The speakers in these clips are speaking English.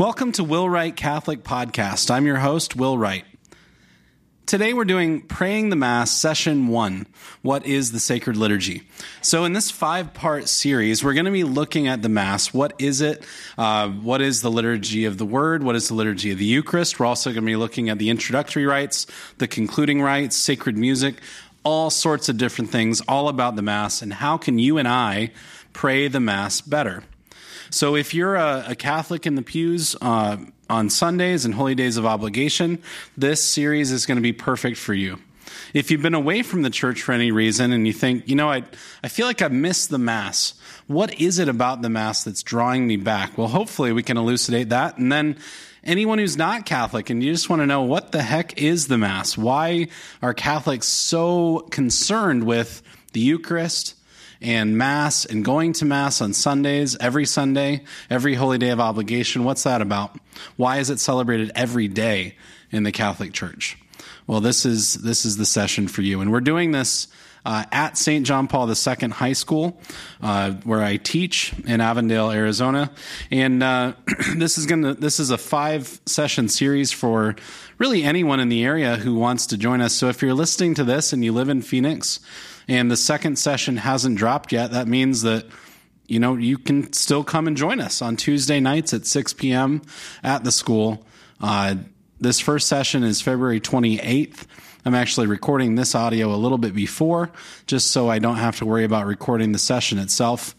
Welcome to Will Wright Catholic Podcast. I'm your host, Will Wright. Today we're doing Praying the Mass, Session 1. What is the Sacred Liturgy? So, in this five part series, we're going to be looking at the Mass. What is it? Uh, what is the liturgy of the Word? What is the liturgy of the Eucharist? We're also going to be looking at the introductory rites, the concluding rites, sacred music, all sorts of different things, all about the Mass, and how can you and I pray the Mass better? So if you're a, a Catholic in the pews uh, on Sundays and holy days of obligation, this series is going to be perfect for you. If you've been away from the church for any reason and you think, you know, I, I feel like I've missed the Mass, what is it about the Mass that's drawing me back? Well, hopefully we can elucidate that. And then anyone who's not Catholic and you just want to know what the heck is the Mass? Why are Catholics so concerned with the Eucharist? And Mass and going to Mass on Sundays, every Sunday, every holy day of obligation. What's that about? Why is it celebrated every day in the Catholic Church? Well, this is this is the session for you, and we're doing this uh, at St. John Paul II High School, uh, where I teach in Avondale, Arizona. And uh, this is gonna this is a five session series for really anyone in the area who wants to join us. So if you're listening to this and you live in Phoenix, and the second session hasn't dropped yet, that means that you know you can still come and join us on Tuesday nights at 6 p.m. at the school. Uh, this first session is February 28th. I'm actually recording this audio a little bit before, just so I don't have to worry about recording the session itself.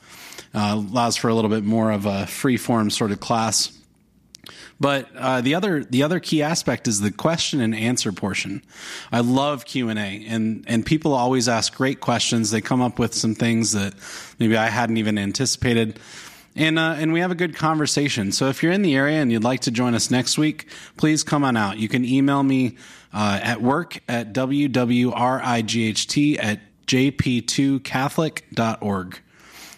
Uh, allows for a little bit more of a free form sort of class. But uh, the other the other key aspect is the question and answer portion. I love Q and A, and and people always ask great questions. They come up with some things that maybe I hadn't even anticipated. And, uh, and we have a good conversation. So if you're in the area and you'd like to join us next week, please come on out. You can email me uh, at work at wwright at jp2catholic.org.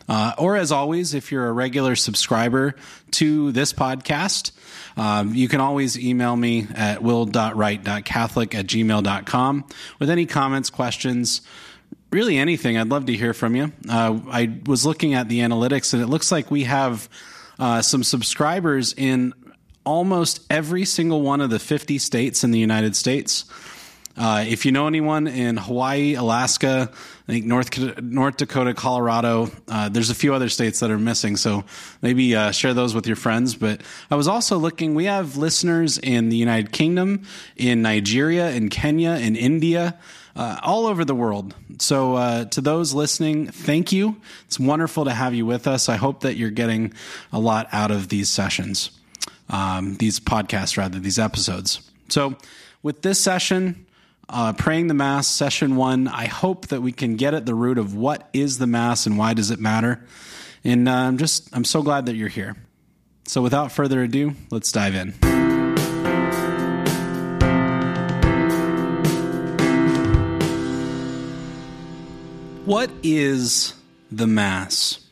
Uh, or as always, if you're a regular subscriber to this podcast, um, you can always email me at will.wright.catholic at gmail.com with any comments, questions, really anything. I'd love to hear from you. Uh, I was looking at the analytics and it looks like we have uh, some subscribers in almost every single one of the 50 states in the United States. Uh, if you know anyone in Hawaii, Alaska, I think North North Dakota, Colorado, uh, there's a few other states that are missing. So maybe uh, share those with your friends. But I was also looking. We have listeners in the United Kingdom, in Nigeria, in Kenya, in India. Uh, all over the world. So, uh, to those listening, thank you. It's wonderful to have you with us. I hope that you're getting a lot out of these sessions, um, these podcasts, rather, these episodes. So, with this session, uh, praying the Mass, session one. I hope that we can get at the root of what is the Mass and why does it matter. And uh, I'm just, I'm so glad that you're here. So without further ado, let's dive in. What is the Mass?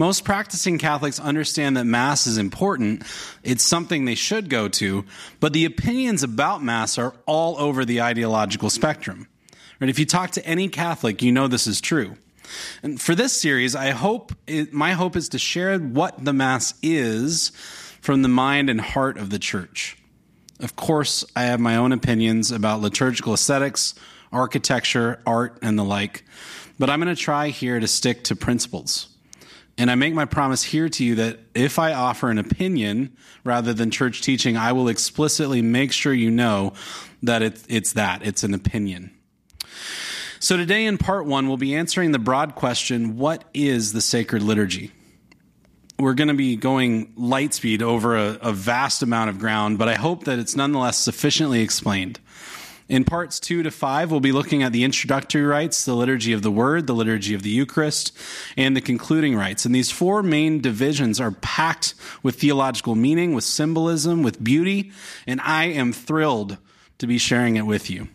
Most practicing Catholics understand that Mass is important. It's something they should go to, but the opinions about Mass are all over the ideological spectrum. Right? If you talk to any Catholic, you know this is true. And for this series, I hope it, my hope is to share what the Mass is from the mind and heart of the Church. Of course, I have my own opinions about liturgical aesthetics, architecture, art, and the like, but I'm going to try here to stick to principles. And I make my promise here to you that if I offer an opinion rather than church teaching, I will explicitly make sure you know that it, it's that, it's an opinion. So today in part one, we'll be answering the broad question what is the sacred liturgy? We're going to be going light speed over a, a vast amount of ground, but I hope that it's nonetheless sufficiently explained. In parts two to five, we'll be looking at the introductory rites, the liturgy of the word, the liturgy of the Eucharist, and the concluding rites. And these four main divisions are packed with theological meaning, with symbolism, with beauty, and I am thrilled to be sharing it with you.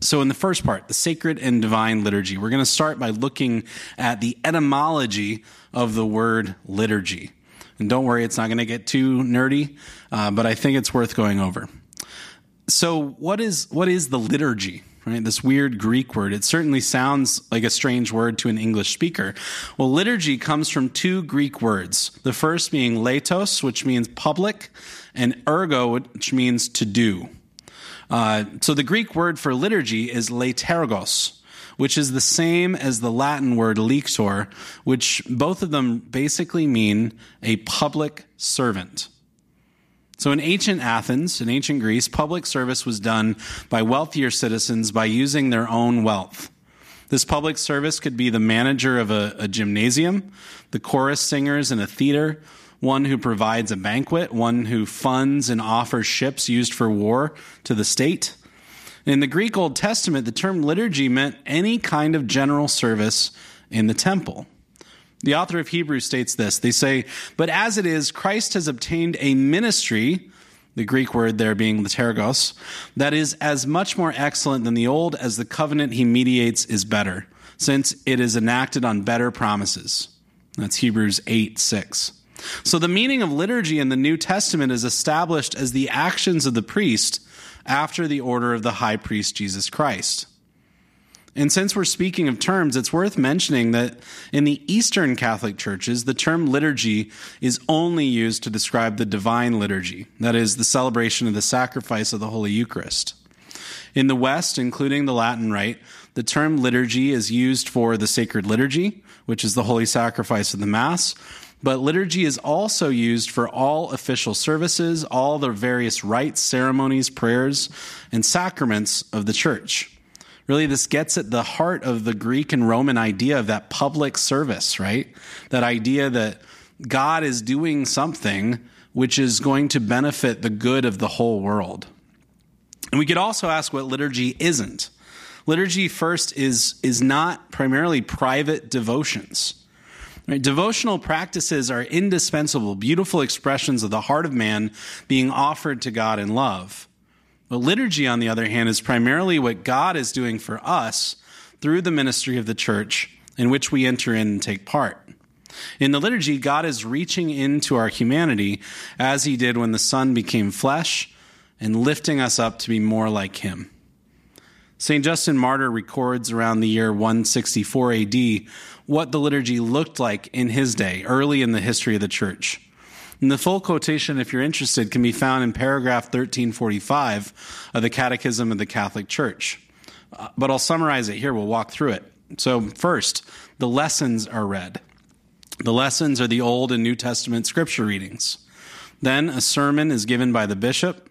So, in the first part, the sacred and divine liturgy, we're going to start by looking at the etymology of the word liturgy. And don't worry, it's not going to get too nerdy, uh, but I think it's worth going over. So, what is what is the liturgy? right? This weird Greek word. It certainly sounds like a strange word to an English speaker. Well, liturgy comes from two Greek words. The first being leitos, which means public, and ergo, which means to do. Uh, so the Greek word for liturgy is leitourgos, which is the same as the Latin word lictor, which both of them basically mean a public servant. So in ancient Athens, in ancient Greece, public service was done by wealthier citizens by using their own wealth. This public service could be the manager of a, a, gymnasium, the chorus singers in a theater, one who provides a banquet, one who funds and offers ships used for war to the state. In the Greek Old Testament, the term liturgy meant any kind of general service in the temple. The author of Hebrews states this. They say, But as it is, Christ has obtained a ministry, the Greek word there being liturgos, that is as much more excellent than the old as the covenant he mediates is better, since it is enacted on better promises. That's Hebrews 8 6. So the meaning of liturgy in the New Testament is established as the actions of the priest after the order of the high priest Jesus Christ. And since we're speaking of terms, it's worth mentioning that in the Eastern Catholic churches, the term liturgy is only used to describe the divine liturgy, that is, the celebration of the sacrifice of the Holy Eucharist. In the West, including the Latin Rite, the term liturgy is used for the sacred liturgy, which is the holy sacrifice of the Mass, but liturgy is also used for all official services, all the various rites, ceremonies, prayers, and sacraments of the church. Really, this gets at the heart of the Greek and Roman idea of that public service, right? That idea that God is doing something which is going to benefit the good of the whole world. And we could also ask what liturgy isn't. Liturgy first is, is not primarily private devotions. Right? Devotional practices are indispensable, beautiful expressions of the heart of man being offered to God in love. But liturgy, on the other hand, is primarily what God is doing for us through the ministry of the church in which we enter in and take part. In the liturgy, God is reaching into our humanity as he did when the Son became flesh and lifting us up to be more like him. St. Justin Martyr records around the year 164 AD what the liturgy looked like in his day, early in the history of the church. And the full quotation, if you're interested, can be found in paragraph 1345 of the Catechism of the Catholic Church. Uh, but I'll summarize it here. We'll walk through it. So, first, the lessons are read. The lessons are the Old and New Testament scripture readings. Then a sermon is given by the bishop.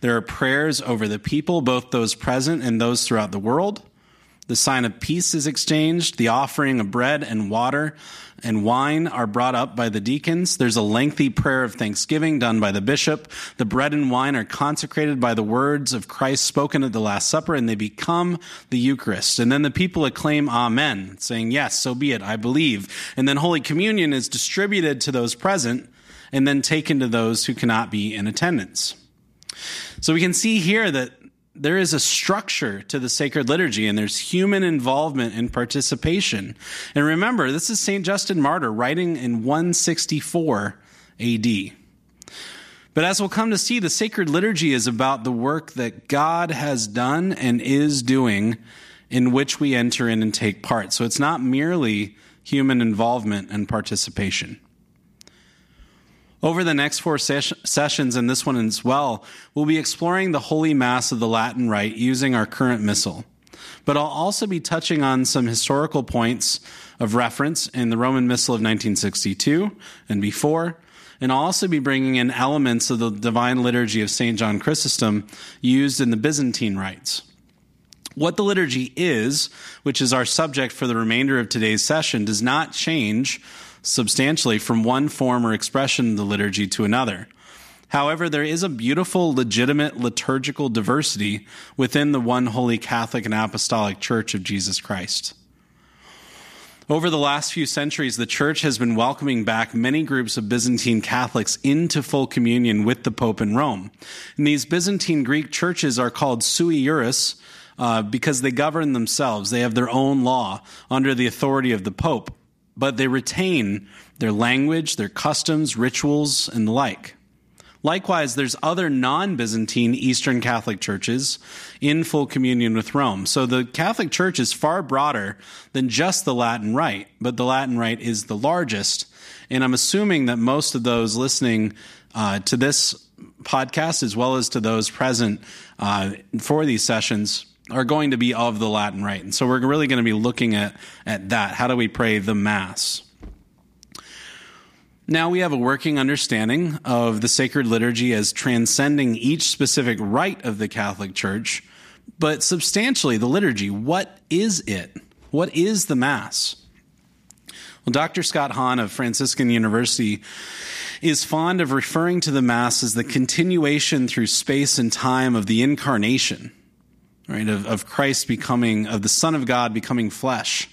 There are prayers over the people, both those present and those throughout the world. The sign of peace is exchanged. The offering of bread and water and wine are brought up by the deacons. There's a lengthy prayer of thanksgiving done by the bishop. The bread and wine are consecrated by the words of Christ spoken at the Last Supper, and they become the Eucharist. And then the people acclaim Amen, saying, Yes, so be it, I believe. And then Holy Communion is distributed to those present and then taken to those who cannot be in attendance. So we can see here that there is a structure to the sacred liturgy and there's human involvement and participation. And remember, this is St. Justin Martyr writing in 164 AD. But as we'll come to see, the sacred liturgy is about the work that God has done and is doing in which we enter in and take part. So it's not merely human involvement and participation. Over the next four ses- sessions, and this one as well, we'll be exploring the Holy Mass of the Latin Rite using our current missal. But I'll also be touching on some historical points of reference in the Roman Missal of 1962 and before, and I'll also be bringing in elements of the Divine Liturgy of St. John Chrysostom used in the Byzantine rites. What the liturgy is, which is our subject for the remainder of today's session, does not change substantially from one form or expression of the liturgy to another. However, there is a beautiful, legitimate liturgical diversity within the one holy Catholic and Apostolic Church of Jesus Christ. Over the last few centuries, the Church has been welcoming back many groups of Byzantine Catholics into full communion with the Pope in Rome. And these Byzantine Greek churches are called sui juris uh, because they govern themselves. They have their own law under the authority of the Pope but they retain their language, their customs, rituals, and the like. Likewise, there's other non-Byzantine Eastern Catholic churches in full communion with Rome. So the Catholic Church is far broader than just the Latin Rite, but the Latin Rite is the largest. And I'm assuming that most of those listening uh, to this podcast, as well as to those present uh, for these sessions, are going to be of the Latin Rite. And so we're really going to be looking at, at that. How do we pray the Mass? Now we have a working understanding of the sacred liturgy as transcending each specific rite of the Catholic Church, but substantially the liturgy. What is it? What is the Mass? Well, Dr. Scott Hahn of Franciscan University is fond of referring to the Mass as the continuation through space and time of the incarnation, right? Of, of Christ becoming, of the Son of God becoming flesh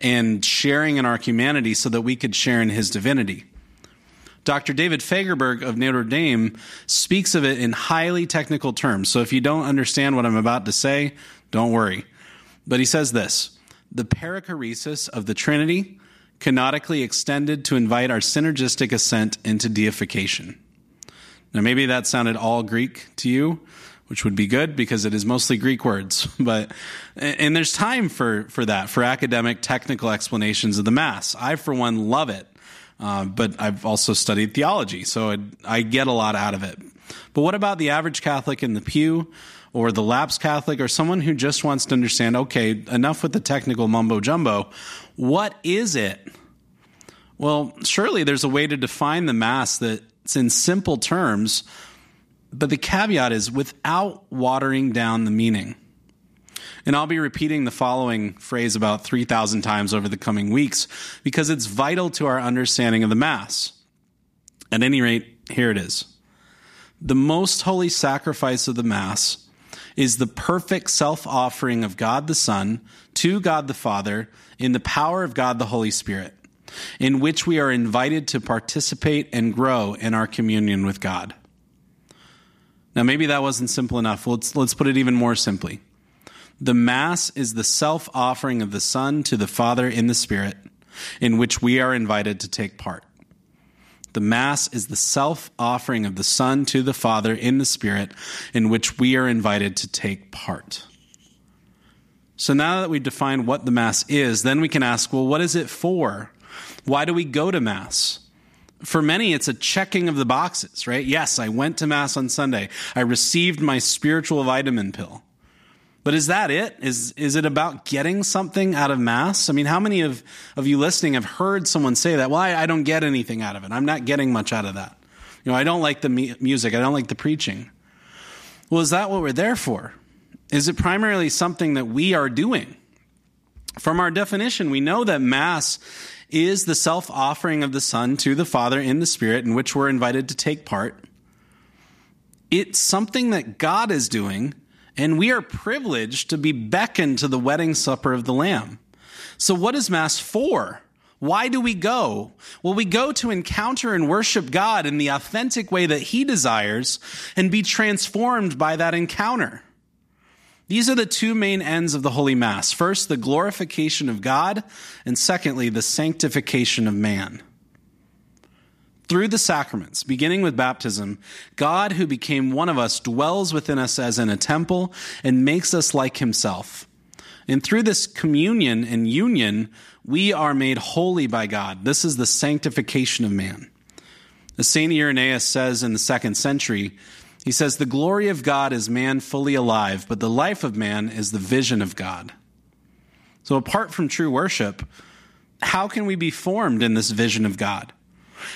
and sharing in our humanity so that we could share in his divinity. Dr. David Fagerberg of Notre Dame speaks of it in highly technical terms. So if you don't understand what I'm about to say, don't worry. But he says this the perichoresis of the Trinity, kenotically extended to invite our synergistic ascent into deification. Now, maybe that sounded all Greek to you, which would be good because it is mostly Greek words. But, and there's time for, for that, for academic, technical explanations of the Mass. I, for one, love it. Uh, but I've also studied theology, so it, I get a lot out of it. But what about the average Catholic in the pew, or the lapsed Catholic, or someone who just wants to understand, okay, enough with the technical mumbo jumbo. What is it? Well, surely there's a way to define the Mass that's in simple terms, but the caveat is without watering down the meaning. And I'll be repeating the following phrase about 3,000 times over the coming weeks because it's vital to our understanding of the Mass. At any rate, here it is. The most holy sacrifice of the Mass is the perfect self offering of God the Son to God the Father in the power of God the Holy Spirit, in which we are invited to participate and grow in our communion with God. Now, maybe that wasn't simple enough. Let's, let's put it even more simply. The Mass is the self offering of the Son to the Father in the Spirit, in which we are invited to take part. The Mass is the self offering of the Son to the Father in the Spirit, in which we are invited to take part. So now that we've defined what the Mass is, then we can ask, well, what is it for? Why do we go to Mass? For many, it's a checking of the boxes, right? Yes, I went to Mass on Sunday. I received my spiritual vitamin pill. But is that it? Is, is it about getting something out of Mass? I mean, how many of, of you listening have heard someone say that? Well, I, I don't get anything out of it. I'm not getting much out of that. You know, I don't like the music. I don't like the preaching. Well, is that what we're there for? Is it primarily something that we are doing? From our definition, we know that Mass is the self offering of the Son to the Father in the Spirit, in which we're invited to take part. It's something that God is doing and we are privileged to be beckoned to the wedding supper of the Lamb. So, what is Mass for? Why do we go? Well, we go to encounter and worship God in the authentic way that He desires and be transformed by that encounter. These are the two main ends of the Holy Mass. First, the glorification of God, and secondly, the sanctification of man. Through the sacraments, beginning with baptism, God who became one of us dwells within us as in a temple and makes us like himself. And through this communion and union, we are made holy by God. This is the sanctification of man. As St. Irenaeus says in the second century, he says, The glory of God is man fully alive, but the life of man is the vision of God. So apart from true worship, how can we be formed in this vision of God?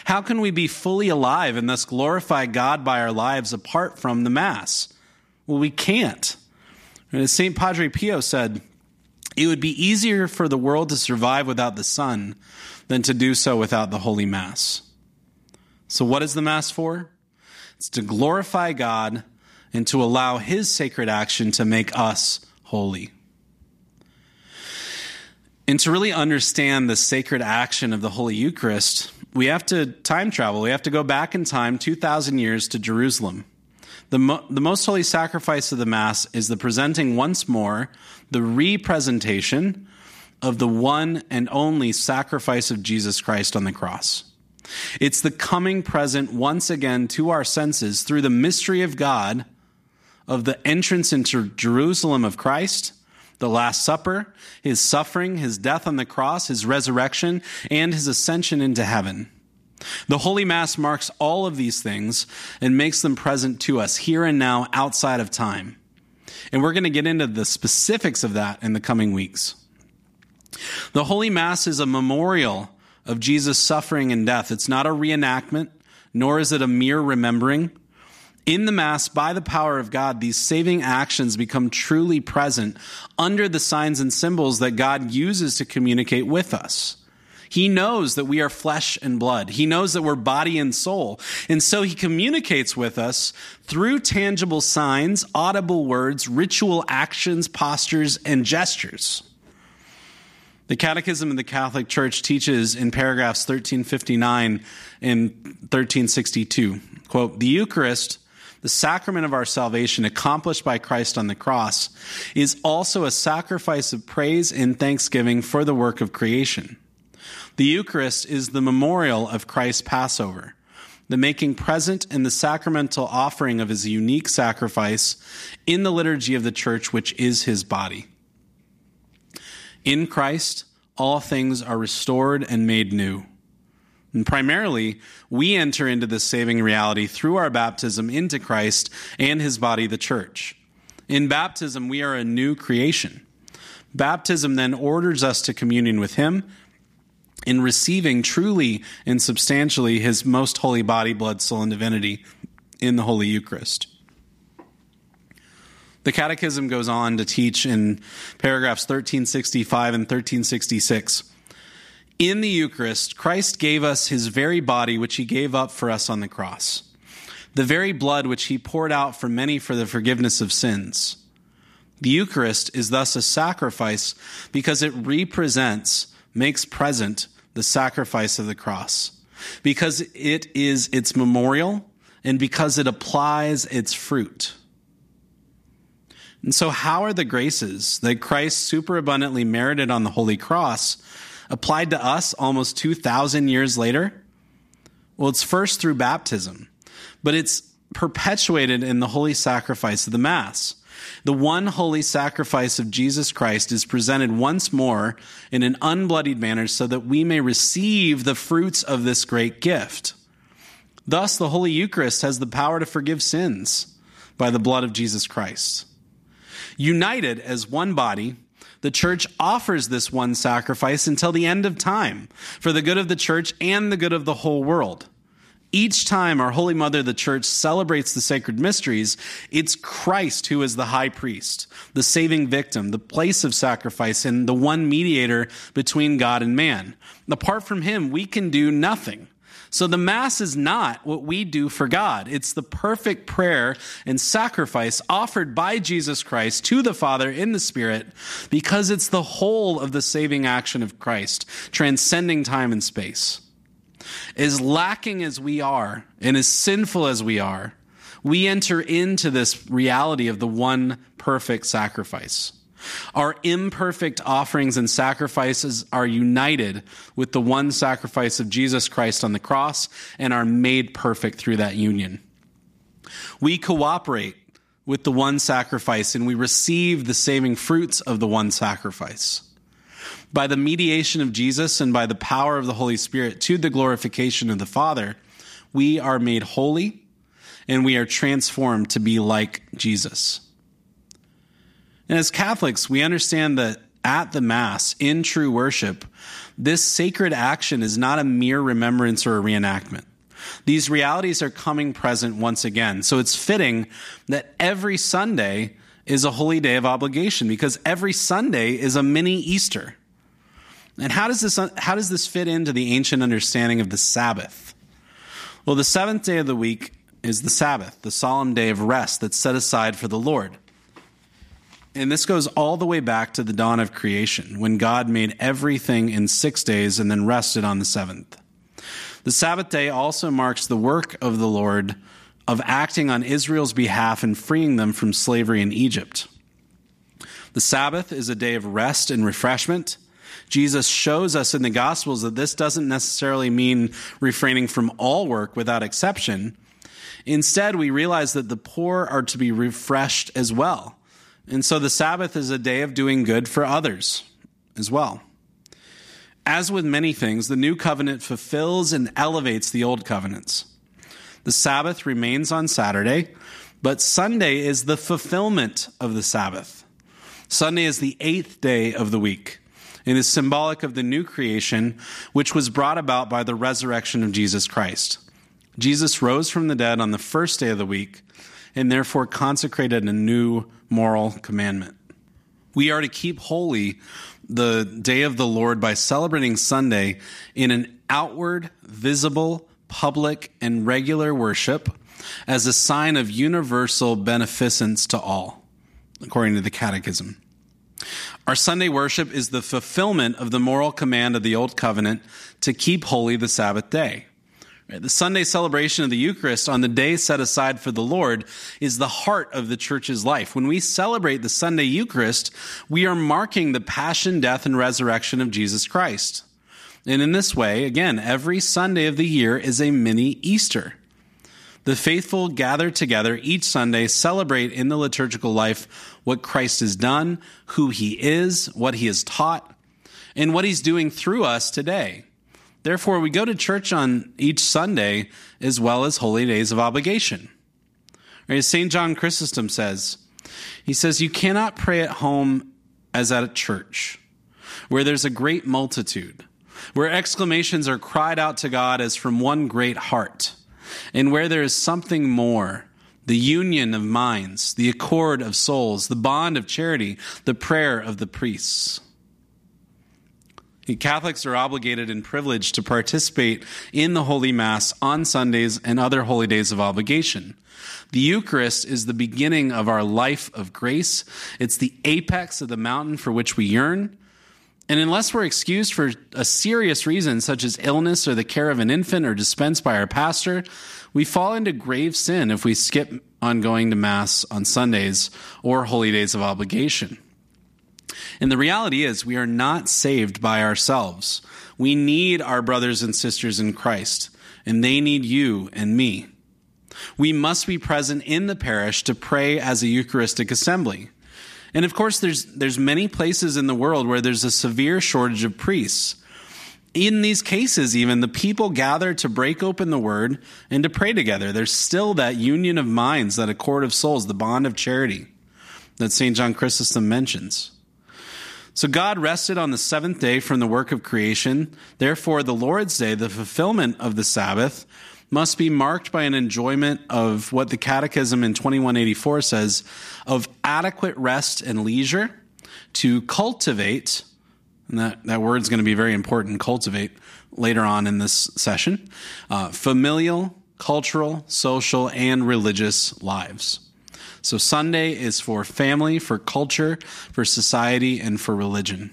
How can we be fully alive and thus glorify God by our lives apart from the Mass? Well, we can't. And as St. Padre Pio said, it would be easier for the world to survive without the Son than to do so without the Holy Mass. So, what is the Mass for? It's to glorify God and to allow His sacred action to make us holy. And to really understand the sacred action of the Holy Eucharist, we have to time travel. We have to go back in time 2,000 years to Jerusalem. The, mo- the most holy sacrifice of the Mass is the presenting once more the representation of the one and only sacrifice of Jesus Christ on the cross. It's the coming present once again to our senses through the mystery of God of the entrance into Jerusalem of Christ, the Last Supper, his suffering, his death on the cross, his resurrection, and his ascension into heaven. The Holy Mass marks all of these things and makes them present to us here and now outside of time. And we're going to get into the specifics of that in the coming weeks. The Holy Mass is a memorial of Jesus' suffering and death. It's not a reenactment, nor is it a mere remembering. In the Mass, by the power of God, these saving actions become truly present under the signs and symbols that God uses to communicate with us. He knows that we are flesh and blood. He knows that we're body and soul. And so he communicates with us through tangible signs, audible words, ritual actions, postures, and gestures. The Catechism of the Catholic Church teaches in paragraphs 1359 and 1362, quote, the Eucharist, the sacrament of our salvation accomplished by Christ on the cross, is also a sacrifice of praise and thanksgiving for the work of creation. The Eucharist is the memorial of Christ's Passover, the making present in the sacramental offering of his unique sacrifice in the liturgy of the church, which is his body. In Christ, all things are restored and made new. And primarily, we enter into this saving reality through our baptism into Christ and his body, the church. In baptism, we are a new creation. Baptism then orders us to communion with him in receiving truly and substantially his most holy body, blood, soul, and divinity in the Holy Eucharist. The Catechism goes on to teach in paragraphs 1365 and 1366. In the Eucharist, Christ gave us his very body, which he gave up for us on the cross, the very blood which he poured out for many for the forgiveness of sins. The Eucharist is thus a sacrifice because it represents, makes present, the sacrifice of the cross, because it is its memorial and because it applies its fruit. And so, how are the graces that Christ superabundantly merited on the Holy Cross applied to us almost 2,000 years later? Well, it's first through baptism, but it's perpetuated in the holy sacrifice of the Mass. The one holy sacrifice of Jesus Christ is presented once more in an unbloodied manner so that we may receive the fruits of this great gift. Thus, the Holy Eucharist has the power to forgive sins by the blood of Jesus Christ. United as one body, the church offers this one sacrifice until the end of time for the good of the church and the good of the whole world. Each time our Holy Mother, the Church, celebrates the sacred mysteries, it's Christ who is the high priest, the saving victim, the place of sacrifice, and the one mediator between God and man. Apart from him, we can do nothing. So the Mass is not what we do for God. It's the perfect prayer and sacrifice offered by Jesus Christ to the Father in the Spirit because it's the whole of the saving action of Christ, transcending time and space. As lacking as we are and as sinful as we are, we enter into this reality of the one perfect sacrifice. Our imperfect offerings and sacrifices are united with the one sacrifice of Jesus Christ on the cross and are made perfect through that union. We cooperate with the one sacrifice and we receive the saving fruits of the one sacrifice. By the mediation of Jesus and by the power of the Holy Spirit to the glorification of the Father, we are made holy and we are transformed to be like Jesus. And as Catholics, we understand that at the Mass, in true worship, this sacred action is not a mere remembrance or a reenactment. These realities are coming present once again. So it's fitting that every Sunday is a holy day of obligation because every Sunday is a mini Easter. And how does this, how does this fit into the ancient understanding of the Sabbath? Well, the seventh day of the week is the Sabbath, the solemn day of rest that's set aside for the Lord. And this goes all the way back to the dawn of creation, when God made everything in six days and then rested on the seventh. The Sabbath day also marks the work of the Lord of acting on Israel's behalf and freeing them from slavery in Egypt. The Sabbath is a day of rest and refreshment. Jesus shows us in the Gospels that this doesn't necessarily mean refraining from all work without exception. Instead, we realize that the poor are to be refreshed as well. And so the Sabbath is a day of doing good for others as well. As with many things, the new covenant fulfills and elevates the old covenants. The Sabbath remains on Saturday, but Sunday is the fulfillment of the Sabbath. Sunday is the eighth day of the week. It is symbolic of the new creation, which was brought about by the resurrection of Jesus Christ. Jesus rose from the dead on the first day of the week and therefore consecrated a new moral commandment. We are to keep holy the day of the Lord by celebrating Sunday in an outward, visible, public, and regular worship as a sign of universal beneficence to all, according to the Catechism. Our Sunday worship is the fulfillment of the moral command of the Old Covenant to keep holy the Sabbath day. The Sunday celebration of the Eucharist on the day set aside for the Lord is the heart of the church's life. When we celebrate the Sunday Eucharist, we are marking the passion, death, and resurrection of Jesus Christ. And in this way, again, every Sunday of the year is a mini Easter. The faithful gather together each Sunday, celebrate in the liturgical life what Christ has done, who he is, what he has taught, and what he's doing through us today. Therefore, we go to church on each Sunday as well as holy days of obligation. As St. John Chrysostom says, he says, You cannot pray at home as at a church, where there's a great multitude, where exclamations are cried out to God as from one great heart, and where there is something more the union of minds, the accord of souls, the bond of charity, the prayer of the priests. Catholics are obligated and privileged to participate in the Holy Mass on Sundays and other holy days of obligation. The Eucharist is the beginning of our life of grace. It's the apex of the mountain for which we yearn. And unless we're excused for a serious reason, such as illness or the care of an infant or dispensed by our pastor, we fall into grave sin if we skip on going to Mass on Sundays or holy days of obligation. And the reality is, we are not saved by ourselves. We need our brothers and sisters in Christ, and they need you and me. We must be present in the parish to pray as a Eucharistic assembly. And of course, there's, there's many places in the world where there's a severe shortage of priests. In these cases, even, the people gather to break open the word and to pray together. There's still that union of minds, that accord of souls, the bond of charity that St. John Chrysostom mentions. So God rested on the seventh day from the work of creation. Therefore, the Lord's day, the fulfillment of the Sabbath, must be marked by an enjoyment of what the Catechism in 2184 says of adequate rest and leisure to cultivate, and that, that word's going to be very important, cultivate, later on in this session, uh, familial, cultural, social, and religious lives. So Sunday is for family, for culture, for society, and for religion.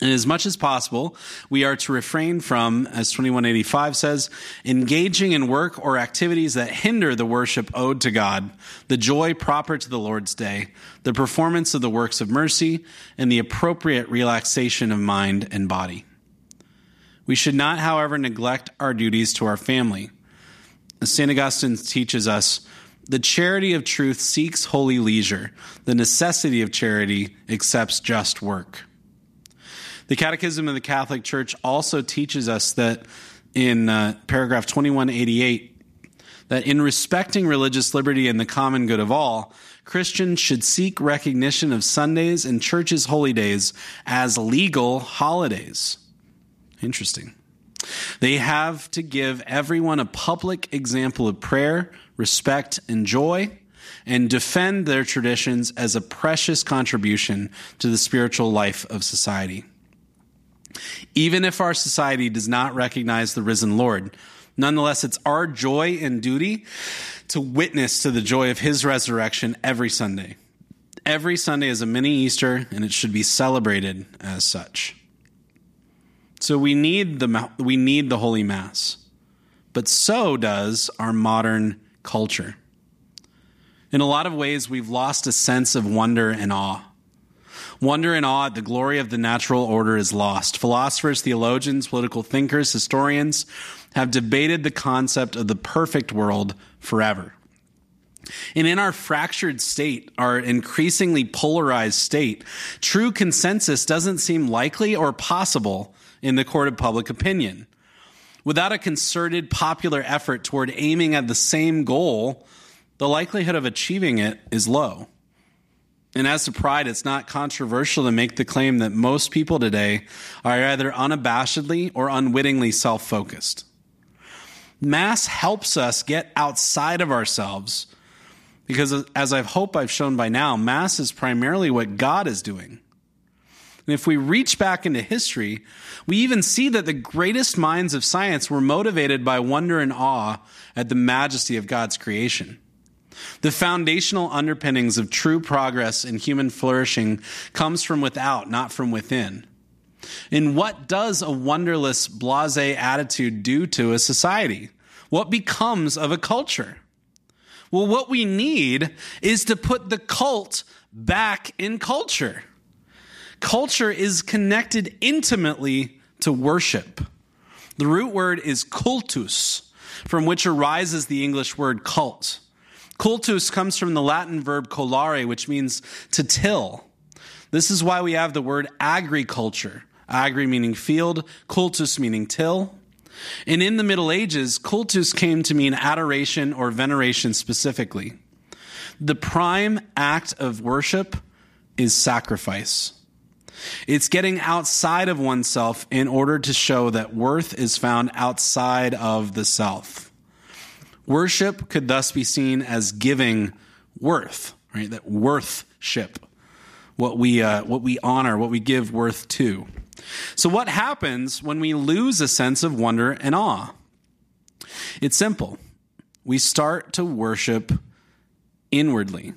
And as much as possible, we are to refrain from, as 2185 says, engaging in work or activities that hinder the worship owed to God, the joy proper to the Lord's day, the performance of the works of mercy, and the appropriate relaxation of mind and body. We should not, however, neglect our duties to our family. As St. Augustine teaches us, the charity of truth seeks holy leisure. The necessity of charity accepts just work. The Catechism of the Catholic Church also teaches us that in uh, paragraph 2188 that in respecting religious liberty and the common good of all, Christians should seek recognition of Sundays and churches' holy days as legal holidays. Interesting. They have to give everyone a public example of prayer, respect, and joy, and defend their traditions as a precious contribution to the spiritual life of society. Even if our society does not recognize the risen Lord, nonetheless, it's our joy and duty to witness to the joy of his resurrection every Sunday. Every Sunday is a mini Easter, and it should be celebrated as such. So we need the, we need the Holy Mass, but so does our modern culture. In a lot of ways, we've lost a sense of wonder and awe. Wonder and awe at the glory of the natural order is lost. Philosophers, theologians, political thinkers, historians have debated the concept of the perfect world forever. And in our fractured state, our increasingly polarized state, true consensus doesn't seem likely or possible in the court of public opinion. Without a concerted popular effort toward aiming at the same goal, the likelihood of achieving it is low. And as to pride, it's not controversial to make the claim that most people today are either unabashedly or unwittingly self focused. Mass helps us get outside of ourselves because, as I hope I've shown by now, Mass is primarily what God is doing. And if we reach back into history, we even see that the greatest minds of science were motivated by wonder and awe at the majesty of God's creation. The foundational underpinnings of true progress in human flourishing comes from without, not from within. And what does a wonderless, blase attitude do to a society? What becomes of a culture? Well, what we need is to put the cult back in culture. Culture is connected intimately to worship. The root word is cultus, from which arises the English word cult. Cultus comes from the Latin verb colare, which means to till. This is why we have the word agriculture. Agri meaning field, cultus meaning till. And in the Middle Ages, cultus came to mean adoration or veneration specifically. The prime act of worship is sacrifice. It's getting outside of oneself in order to show that worth is found outside of the self. Worship could thus be seen as giving worth, right? That worthship, what we, uh, what we honor, what we give worth to. So, what happens when we lose a sense of wonder and awe? It's simple. We start to worship inwardly.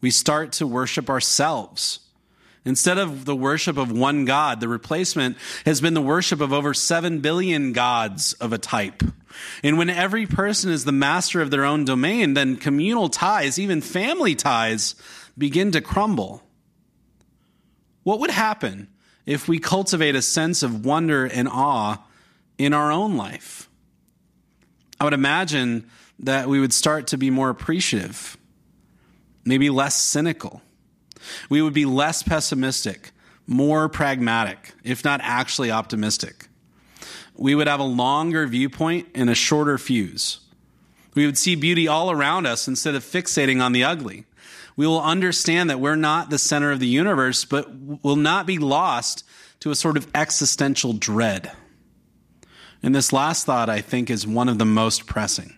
We start to worship ourselves. Instead of the worship of one God, the replacement has been the worship of over 7 billion gods of a type. And when every person is the master of their own domain, then communal ties, even family ties, begin to crumble. What would happen if we cultivate a sense of wonder and awe in our own life? I would imagine that we would start to be more appreciative, maybe less cynical. We would be less pessimistic, more pragmatic, if not actually optimistic we would have a longer viewpoint and a shorter fuse. We would see beauty all around us instead of fixating on the ugly. We will understand that we're not the center of the universe, but will not be lost to a sort of existential dread. And this last thought, I think, is one of the most pressing.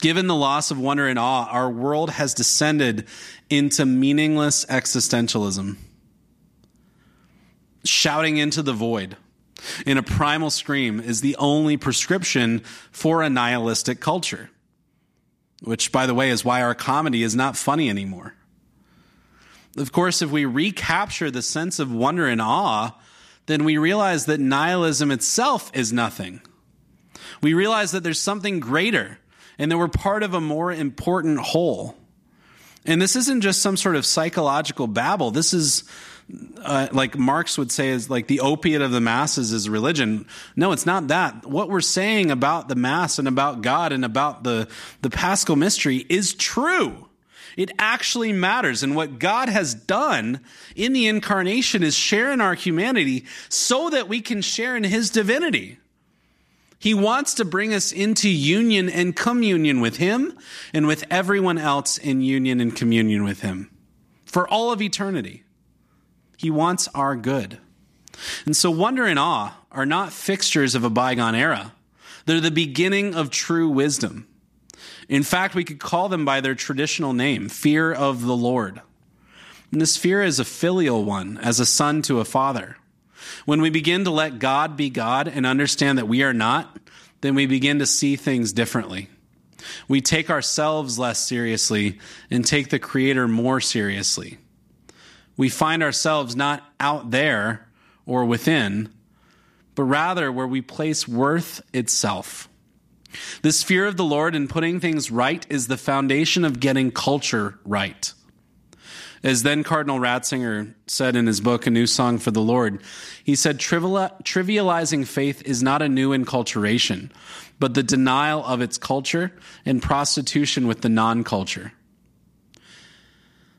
Given the loss of wonder and awe, our world has descended into meaningless existentialism, shouting into the void in a primal scream is the only prescription for a nihilistic culture. Which, by the way, is why our comedy is not funny anymore. Of course, if we recapture the sense of wonder and awe, then we realize that nihilism itself is nothing. We realize that there's something greater and that we're part of a more important whole. And this isn't just some sort of psychological babble. This is uh, like Marx would say is like the opiate of the masses is religion. No, it's not that. What we're saying about the mass and about God and about the, the paschal mystery is true. It actually matters. And what God has done in the incarnation is share in our humanity so that we can share in his divinity. He wants to bring us into union and communion with him and with everyone else in union and communion with him for all of eternity. He wants our good. And so wonder and awe are not fixtures of a bygone era. They're the beginning of true wisdom. In fact, we could call them by their traditional name, fear of the Lord. And this fear is a filial one, as a son to a father. When we begin to let God be God and understand that we are not, then we begin to see things differently. We take ourselves less seriously and take the Creator more seriously we find ourselves not out there or within, but rather where we place worth itself. This fear of the Lord and putting things right is the foundation of getting culture right. As then Cardinal Ratzinger said in his book, A New Song for the Lord, he said, trivializing faith is not a new enculturation, but the denial of its culture and prostitution with the non culture.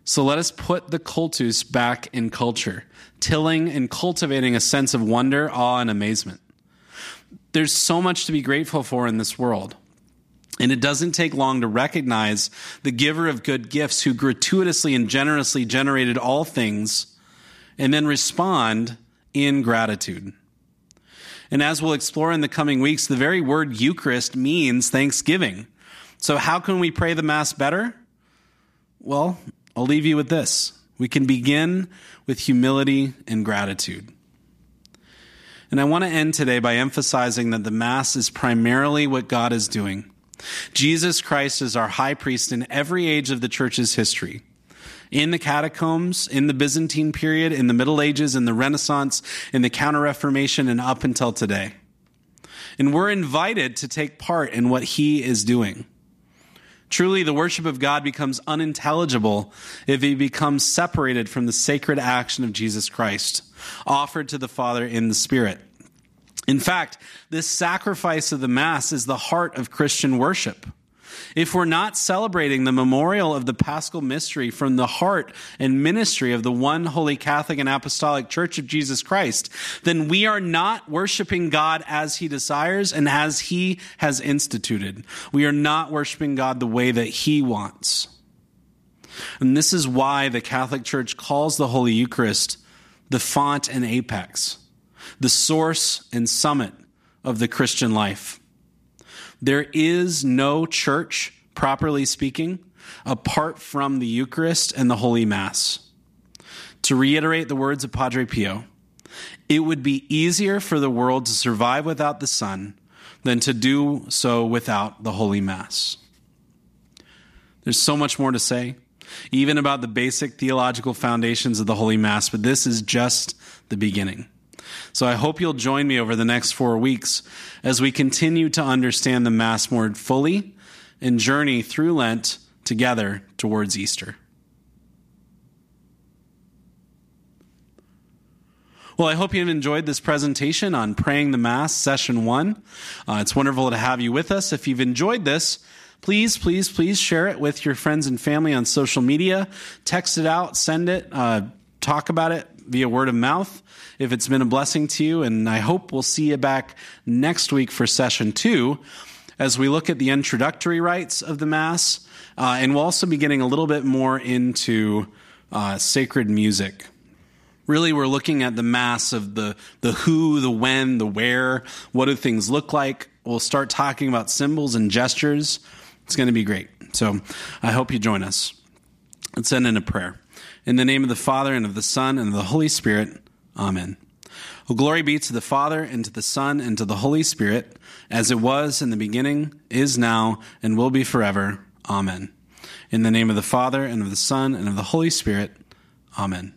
So let us put the cultus back in culture, tilling and cultivating a sense of wonder, awe, and amazement. There's so much to be grateful for in this world. And it doesn't take long to recognize the giver of good gifts who gratuitously and generously generated all things and then respond in gratitude. And as we'll explore in the coming weeks, the very word Eucharist means thanksgiving. So, how can we pray the Mass better? Well, I'll leave you with this. We can begin with humility and gratitude. And I want to end today by emphasizing that the Mass is primarily what God is doing. Jesus Christ is our high priest in every age of the church's history. In the catacombs, in the Byzantine period, in the Middle Ages, in the Renaissance, in the Counter Reformation, and up until today. And we're invited to take part in what he is doing. Truly, the worship of God becomes unintelligible if he becomes separated from the sacred action of Jesus Christ, offered to the Father in the Spirit. In fact, this sacrifice of the Mass is the heart of Christian worship. If we're not celebrating the memorial of the paschal mystery from the heart and ministry of the one holy Catholic and Apostolic Church of Jesus Christ, then we are not worshiping God as he desires and as he has instituted. We are not worshiping God the way that he wants. And this is why the Catholic Church calls the Holy Eucharist the font and apex the source and summit of the Christian life. There is no church, properly speaking, apart from the Eucharist and the Holy Mass. To reiterate the words of Padre Pio, it would be easier for the world to survive without the sun than to do so without the Holy Mass. There's so much more to say, even about the basic theological foundations of the Holy Mass, but this is just the beginning. So I hope you'll join me over the next four weeks as we continue to understand the Mass more fully and journey through Lent together towards Easter. Well, I hope you've enjoyed this presentation on praying the Mass, session one. Uh, it's wonderful to have you with us. If you've enjoyed this, please, please, please share it with your friends and family on social media. Text it out, send it, uh, talk about it via word of mouth if it's been a blessing to you. And I hope we'll see you back next week for session two as we look at the introductory rites of the Mass. Uh, and we'll also be getting a little bit more into uh, sacred music. Really, we're looking at the Mass of the, the who, the when, the where, what do things look like. We'll start talking about symbols and gestures. It's going to be great. So I hope you join us. Let's end in a prayer. In the name of the Father, and of the Son, and of the Holy Spirit, Amen. Glory be to the Father, and to the Son, and to the Holy Spirit, as it was in the beginning, is now, and will be forever. Amen. In the name of the Father, and of the Son, and of the Holy Spirit. Amen.